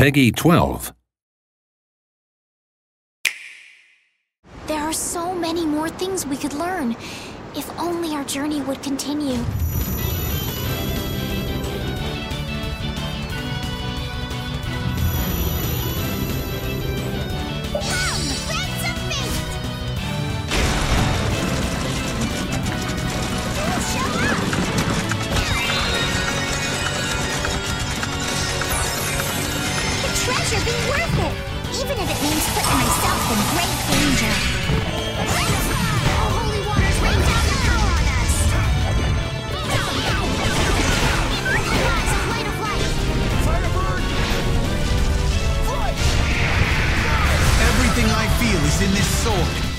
Peggy 12. There are so many more things we could learn. If only our journey would continue. treasure be worth it, even if it means putting myself in great danger. Holy waters rain down now on us! Everything I feel is in this sword.